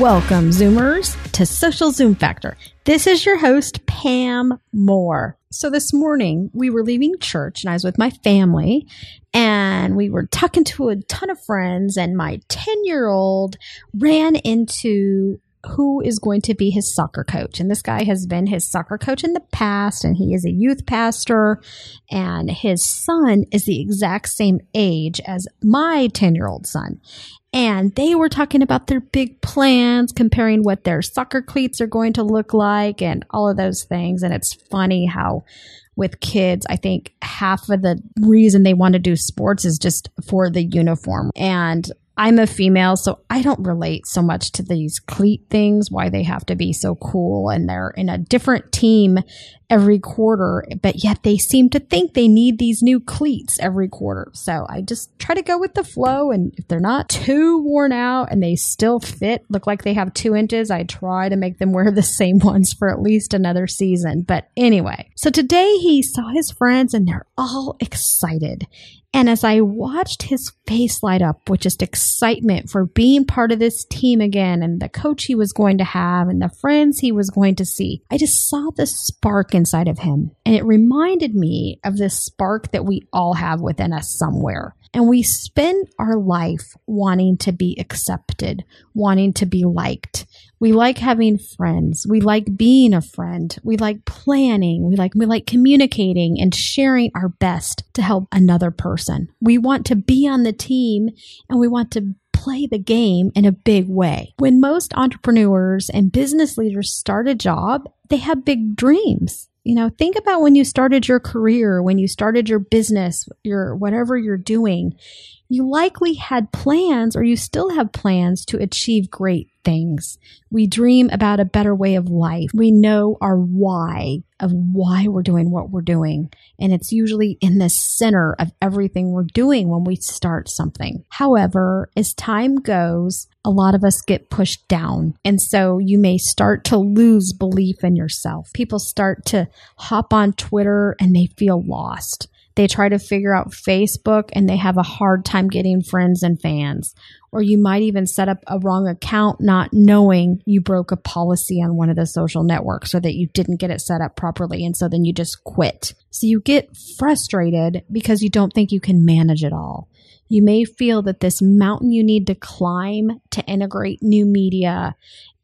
Welcome, Zoomers, to Social Zoom Factor. This is your host, Pam Moore. So this morning we were leaving church and I was with my family and we were talking to a ton of friends and my 10 year old ran into who is going to be his soccer coach. And this guy has been his soccer coach in the past, and he is a youth pastor. And his son is the exact same age as my 10 year old son and they were talking about their big plans, comparing what their soccer cleats are going to look like and all of those things. And it's funny how with kids, I think half of the reason they want to do sports is just for the uniform. And I'm a female, so I don't relate so much to these cleat things, why they have to be so cool and they're in a different team every quarter, but yet they seem to think they need these new cleats every quarter. So I just try to go with the flow. And if they're not too worn out and they still fit, look like they have two inches, I try to make them wear the same ones for at least another season. But anyway, so today he saw his friends and they're all excited. And as I watched his face light up with just excitement for being part of this team again and the coach he was going to have and the friends he was going to see, I just saw the spark inside of him. And it reminded me of this spark that we all have within us somewhere. And we spend our life wanting to be accepted, wanting to be liked. We like having friends. We like being a friend. We like planning. We like, we like communicating and sharing our best to help another person. We want to be on the team and we want to play the game in a big way. When most entrepreneurs and business leaders start a job, they have big dreams. You know, think about when you started your career, when you started your business, your whatever you're doing you likely had plans or you still have plans to achieve great things. We dream about a better way of life. We know our why of why we're doing what we're doing. And it's usually in the center of everything we're doing when we start something. However, as time goes, a lot of us get pushed down. And so you may start to lose belief in yourself. People start to hop on Twitter and they feel lost. They try to figure out Facebook and they have a hard time getting friends and fans. Or you might even set up a wrong account not knowing you broke a policy on one of the social networks or that you didn't get it set up properly. And so then you just quit. So you get frustrated because you don't think you can manage it all. You may feel that this mountain you need to climb to integrate new media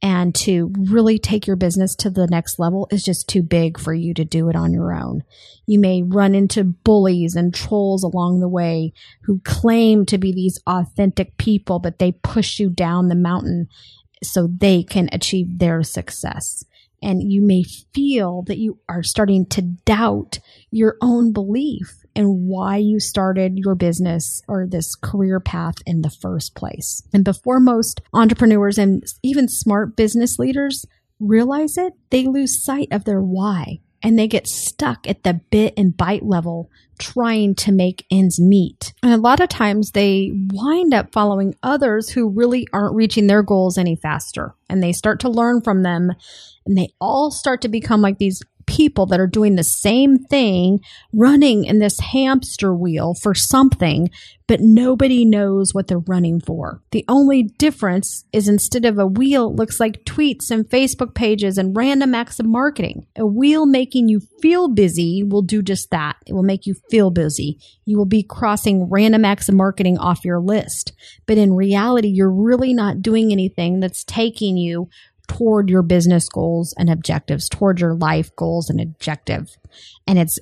and to really take your business to the next level is just too big for you to do it on your own. You may run into bullies and trolls along the way who claim to be these authentic people, but they push you down the mountain so they can achieve their success and you may feel that you are starting to doubt your own belief and why you started your business or this career path in the first place. And before most entrepreneurs and even smart business leaders realize it, they lose sight of their why and they get stuck at the bit and bite level trying to make ends meet. And a lot of times they wind up following others who really aren't reaching their goals any faster. And they start to learn from them and they all start to become like these people that are doing the same thing, running in this hamster wheel for something, but nobody knows what they're running for. The only difference is instead of a wheel, it looks like tweets and Facebook pages and random acts of marketing. A wheel making you feel busy will do just that. It will make you feel busy. You will be crossing random acts of marketing off your list. But in reality, you're really not doing anything that's taking you toward your business goals and objectives, toward your life goals and objective. And it's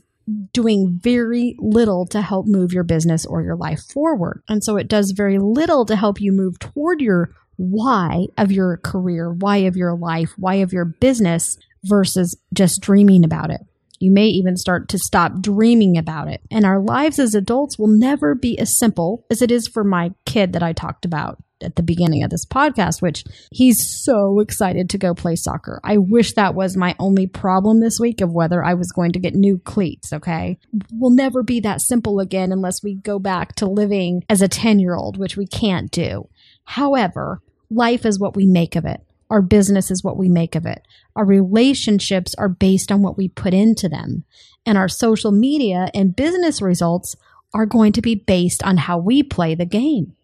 doing very little to help move your business or your life forward. And so it does very little to help you move toward your why of your career, why of your life, why of your business versus just dreaming about it. You may even start to stop dreaming about it. And our lives as adults will never be as simple as it is for my kid that I talked about at the beginning of this podcast, which he's so excited to go play soccer. I wish that was my only problem this week of whether I was going to get new cleats, okay? We'll never be that simple again unless we go back to living as a 10 year old, which we can't do. However, life is what we make of it. Our business is what we make of it. Our relationships are based on what we put into them. And our social media and business results are going to be based on how we play the game.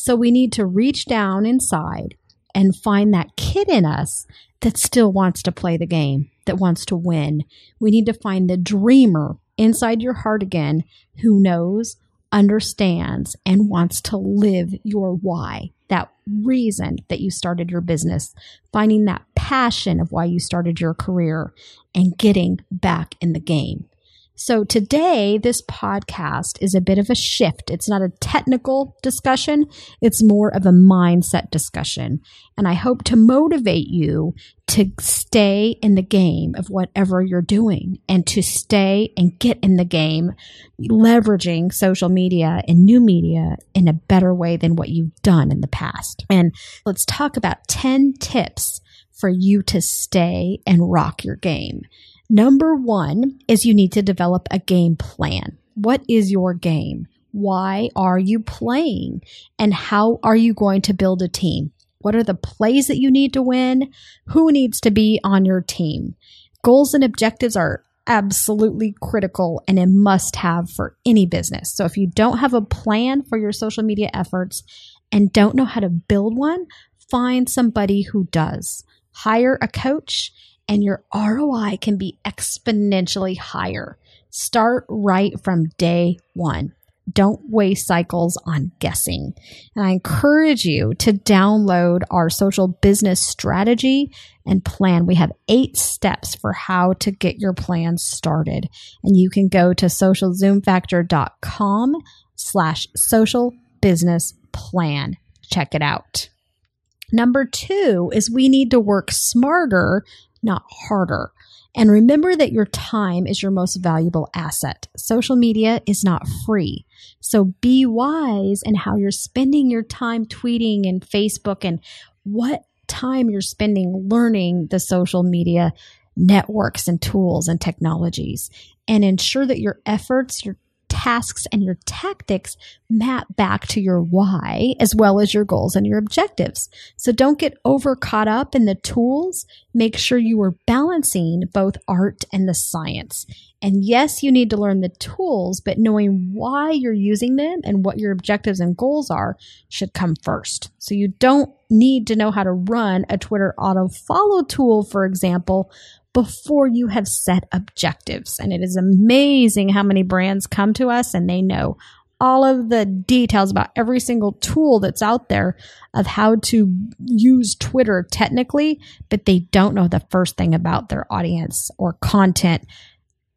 So we need to reach down inside and find that kid in us that still wants to play the game, that wants to win. We need to find the dreamer inside your heart again who knows, understands, and wants to live your why. That reason that you started your business, finding that passion of why you started your career, and getting back in the game. So today, this podcast is a bit of a shift. It's not a technical discussion. It's more of a mindset discussion. And I hope to motivate you to stay in the game of whatever you're doing and to stay and get in the game, leveraging social media and new media in a better way than what you've done in the past. And let's talk about 10 tips for you to stay and rock your game. Number one is you need to develop a game plan. What is your game? Why are you playing? And how are you going to build a team? What are the plays that you need to win? Who needs to be on your team? Goals and objectives are absolutely critical and a must have for any business. So if you don't have a plan for your social media efforts and don't know how to build one, find somebody who does. Hire a coach and your ROI can be exponentially higher. Start right from day one. Don't waste cycles on guessing. And I encourage you to download our social business strategy and plan. We have eight steps for how to get your plan started. And you can go to socialzoomfactor.com slash social business plan. Check it out. Number two is we need to work smarter not harder. And remember that your time is your most valuable asset. Social media is not free. So be wise in how you're spending your time tweeting and Facebook and what time you're spending learning the social media networks and tools and technologies and ensure that your efforts, your tasks and your tactics map back to your why as well as your goals and your objectives. So don't get over caught up in the tools. Make sure you are balancing both art and the science. And yes, you need to learn the tools, but knowing why you're using them and what your objectives and goals are should come first. So you don't need to know how to run a Twitter auto follow tool, for example, before you have set objectives. And it is amazing how many brands come to us and they know all of the details about every single tool that's out there of how to use Twitter technically, but they don't know the first thing about their audience or content.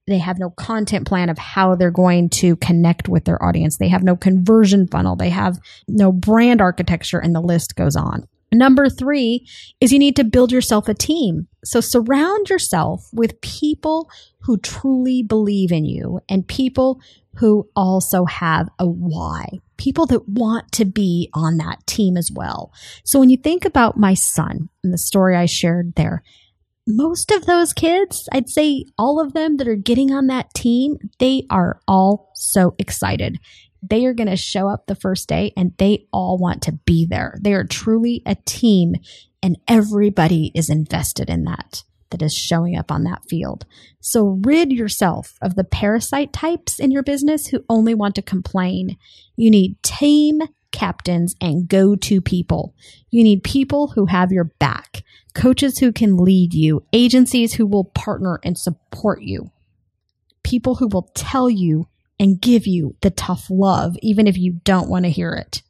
They have no content plan of how they're going to connect with their audience. They have no conversion funnel. They have no brand architecture, and the list goes on. Number three is you need to build yourself a team. So surround yourself with people who truly believe in you and people who also have a why, people that want to be on that team as well. So when you think about my son and the story I shared there, most of those kids, I'd say all of them that are getting on that team, they are all so excited they are going to show up the first day and they all want to be there. They are truly a team and everybody is invested in that that is showing up on that field. So rid yourself of the parasite types in your business who only want to complain. You need team captains and go to people. You need people who have your back, coaches who can lead you, agencies who will partner and support you, people who will tell you and give you the tough love, even if you don't want to hear it.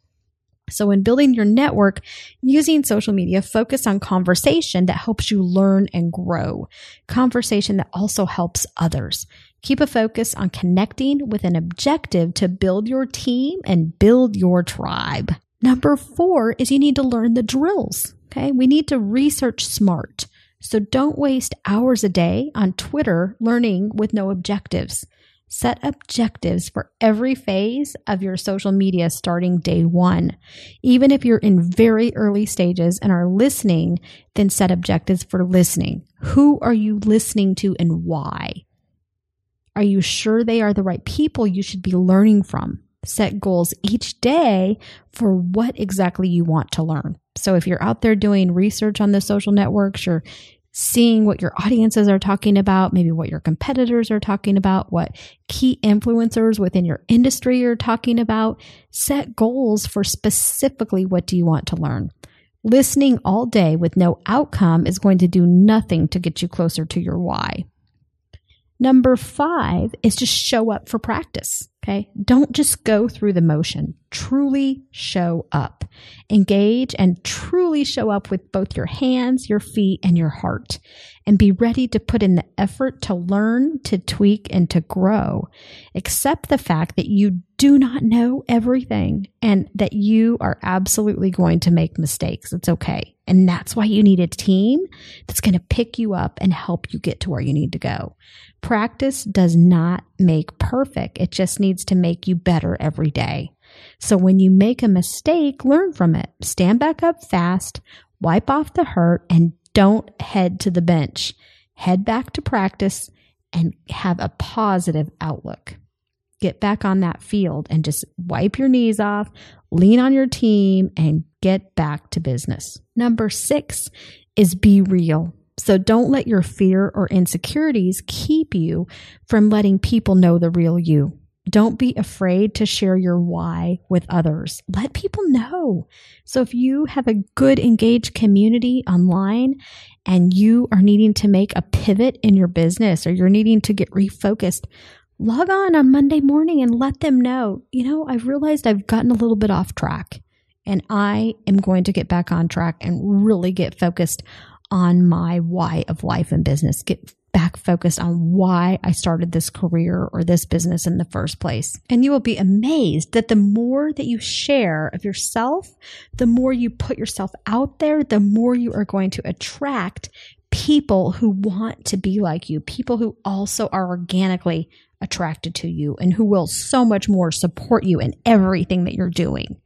So, when building your network using social media, focus on conversation that helps you learn and grow, conversation that also helps others. Keep a focus on connecting with an objective to build your team and build your tribe. Number four is you need to learn the drills. Okay. We need to research smart. So don't waste hours a day on Twitter learning with no objectives. Set objectives for every phase of your social media starting day one. Even if you're in very early stages and are listening, then set objectives for listening. Who are you listening to and why? Are you sure they are the right people you should be learning from? Set goals each day for what exactly you want to learn. So if you're out there doing research on the social networks, you're seeing what your audiences are talking about, maybe what your competitors are talking about, what key influencers within your industry are talking about. Set goals for specifically what do you want to learn. Listening all day with no outcome is going to do nothing to get you closer to your why. Number five is just show up for practice. Okay. Don't just go through the motion. Truly show up. Engage and truly show up with both your hands, your feet, and your heart. And be ready to put in the effort to learn, to tweak, and to grow. Accept the fact that you do not know everything and that you are absolutely going to make mistakes. It's okay. And that's why you need a team that's going to pick you up and help you get to where you need to go. Practice does not make perfect. It just needs to make you better every day. So when you make a mistake, learn from it. Stand back up fast, wipe off the hurt, and don't head to the bench. Head back to practice and have a positive outlook. Get back on that field and just wipe your knees off, lean on your team, and get back to business. Number six is be real. So don't let your fear or insecurities keep you from letting people know the real you. Don't be afraid to share your why with others. Let people know. So if you have a good engaged community online and you are needing to make a pivot in your business or you're needing to get refocused, log on on Monday morning and let them know, you know, I've realized I've gotten a little bit off track and I am going to get back on track and really get focused on my why of life and business, get back focused on why I started this career or this business in the first place. And you will be amazed that the more that you share of yourself, the more you put yourself out there, the more you are going to attract people who want to be like you, people who also are organically attracted to you and who will so much more support you in everything that you're doing.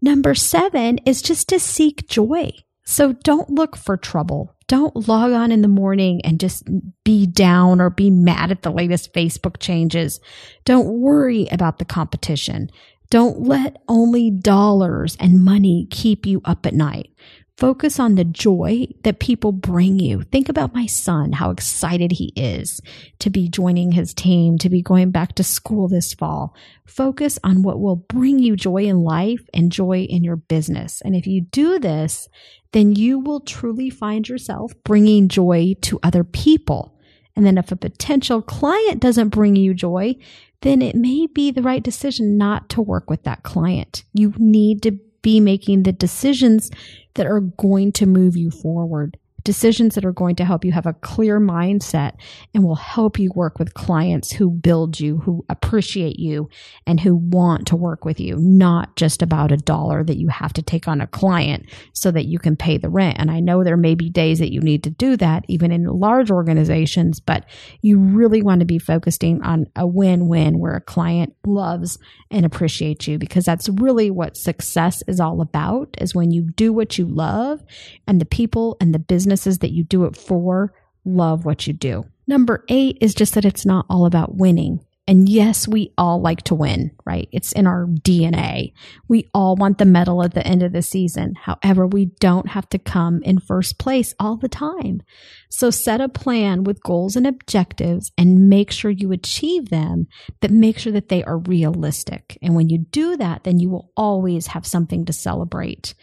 Number seven is just to seek joy. So don't look for trouble. Don't log on in the morning and just be down or be mad at the latest Facebook changes. Don't worry about the competition. Don't let only dollars and money keep you up at night. Focus on the joy that people bring you. Think about my son, how excited he is to be joining his team, to be going back to school this fall. Focus on what will bring you joy in life and joy in your business. And if you do this, then you will truly find yourself bringing joy to other people. And then if a potential client doesn't bring you joy, then it may be the right decision not to work with that client. You need to be making the decisions that are going to move you forward decisions that are going to help you have a clear mindset and will help you work with clients who build you, who appreciate you, and who want to work with you, not just about a dollar that you have to take on a client so that you can pay the rent. And I know there may be days that you need to do that, even in large organizations, but you really want to be focusing on a win win where a client loves and appreciates you because that's really what success is all about is when you do what you love and the people and the business businesses that you do it for love what you do. Number eight is just that it's not all about winning. And yes, we all like to win, right? It's in our DNA. We all want the medal at the end of the season. However, we don't have to come in first place all the time. So set a plan with goals and objectives and make sure you achieve them, but make sure that they are realistic. And when you do that, then you will always have something to celebrate.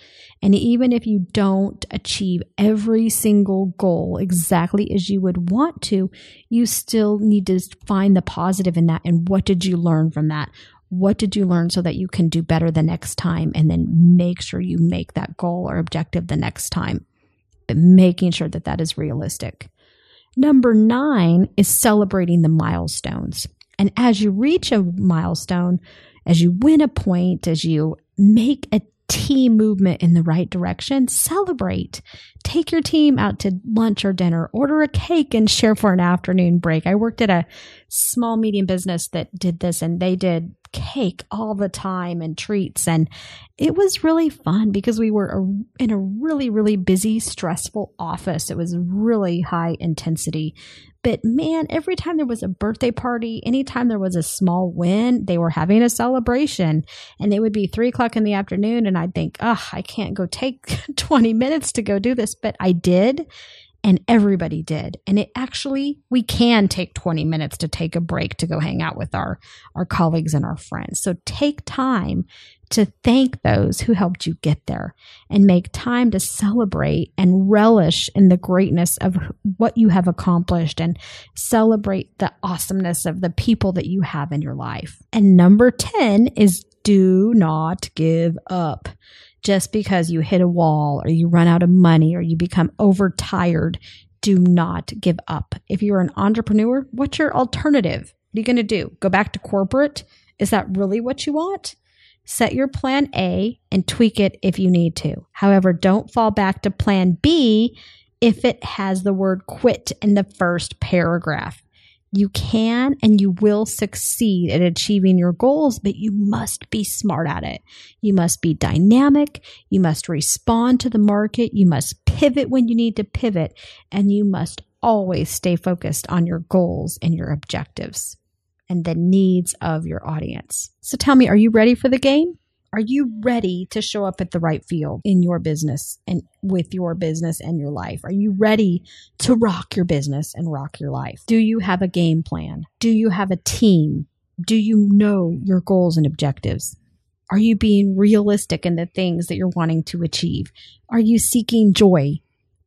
And even if you don't achieve every single goal exactly as you would want to, you still need to find the positive in that. And what did you learn from that? What did you learn so that you can do better the next time? And then make sure you make that goal or objective the next time, but making sure that that is realistic. Number nine is celebrating the milestones. And as you reach a milestone, as you win a point, as you make a team movement in the right direction, celebrate. Take your team out to lunch or dinner, order a cake and share for an afternoon break. I worked at a small medium business that did this and they did cake all the time and treats. And it was really fun because we were a, in a really, really busy, stressful office. It was really high intensity. But man, every time there was a birthday party, anytime there was a small win, they were having a celebration. And it would be three o'clock in the afternoon. And I'd think, oh, I can't go take 20 minutes to go do this. But I did and everybody did. And it actually, we can take 20 minutes to take a break to go hang out with our, our colleagues and our friends. So take time to thank those who helped you get there and make time to celebrate and relish in the greatness of what you have accomplished and celebrate the awesomeness of the people that you have in your life. And number 10 is do not give up just because you hit a wall or you run out of money or you become overtired, do not give up. If you're an entrepreneur, what's your alternative? What are you going to do? Go back to corporate? Is that really what you want? Set your plan A and tweak it if you need to. However, don't fall back to plan B if it has the word quit in the first paragraph. You can and you will succeed at achieving your goals, but you must be smart at it. You must be dynamic. You must respond to the market. You must pivot when you need to pivot, and you must always stay focused on your goals and your objectives and the needs of your audience. So tell me, are you ready for the game? Are you ready to show up at the right field in your business and with your business and your life? Are you ready to rock your business and rock your life? Do you have a game plan? Do you have a team? Do you know your goals and objectives? Are you being realistic in the things that you're wanting to achieve? Are you seeking joy?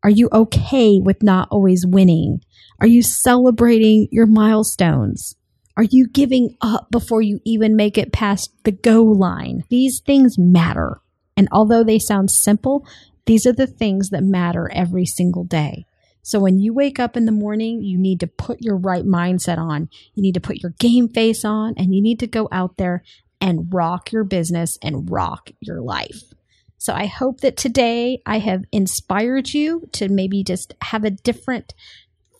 Are you okay with not always winning? Are you celebrating your milestones? Are you giving up before you even make it past the go line? These things matter. And although they sound simple, these are the things that matter every single day. So when you wake up in the morning, you need to put your right mindset on. You need to put your game face on and you need to go out there and rock your business and rock your life. So I hope that today I have inspired you to maybe just have a different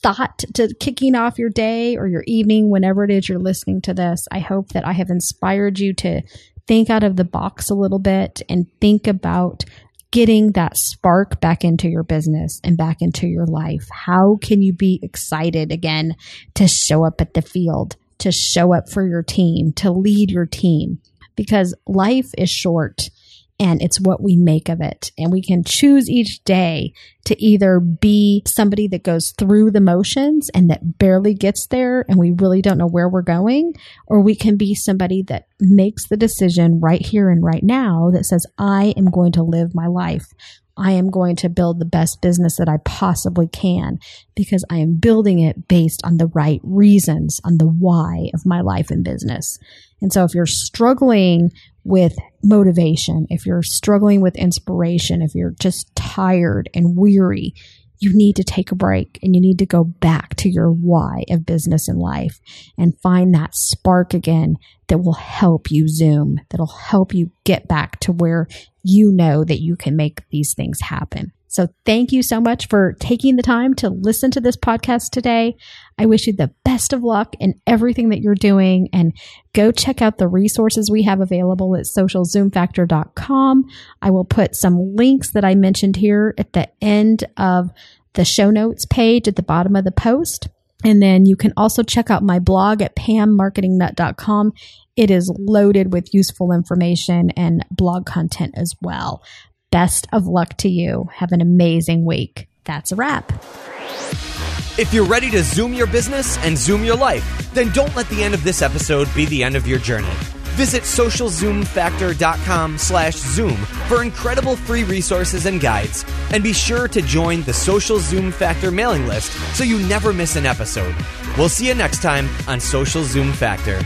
thought to kicking off your day or your evening, whenever it is you're listening to this. I hope that I have inspired you to think out of the box a little bit and think about getting that spark back into your business and back into your life. How can you be excited again to show up at the field, to show up for your team, to lead your team? Because life is short and it's what we make of it. And we can choose each day to either be somebody that goes through the motions and that barely gets there and we really don't know where we're going, or we can be somebody that makes the decision right here and right now that says, I am going to live my life. I am going to build the best business that I possibly can because I am building it based on the right reasons, on the why of my life and business. And so if you're struggling with motivation, if you're struggling with inspiration, if you're just tired and weary, you need to take a break and you need to go back to your why of business and life and find that spark again that will help you zoom, that'll help you get back to where you know that you can make these things happen. So thank you so much for taking the time to listen to this podcast today. I wish you the best of luck in everything that you're doing and go check out the resources we have available at socialzoomfactor.com. I will put some links that I mentioned here at the end of the show notes page at the bottom of the post. And then you can also check out my blog at pammarketingnut.com. It is loaded with useful information and blog content as well. Best of luck to you. Have an amazing week. That's a wrap. If you're ready to zoom your business and zoom your life, then don't let the end of this episode be the end of your journey. Visit socialzoomfactor.com slash zoom for incredible free resources and guides. And be sure to join the Social Zoom Factor mailing list so you never miss an episode. We'll see you next time on Social Zoom Factor.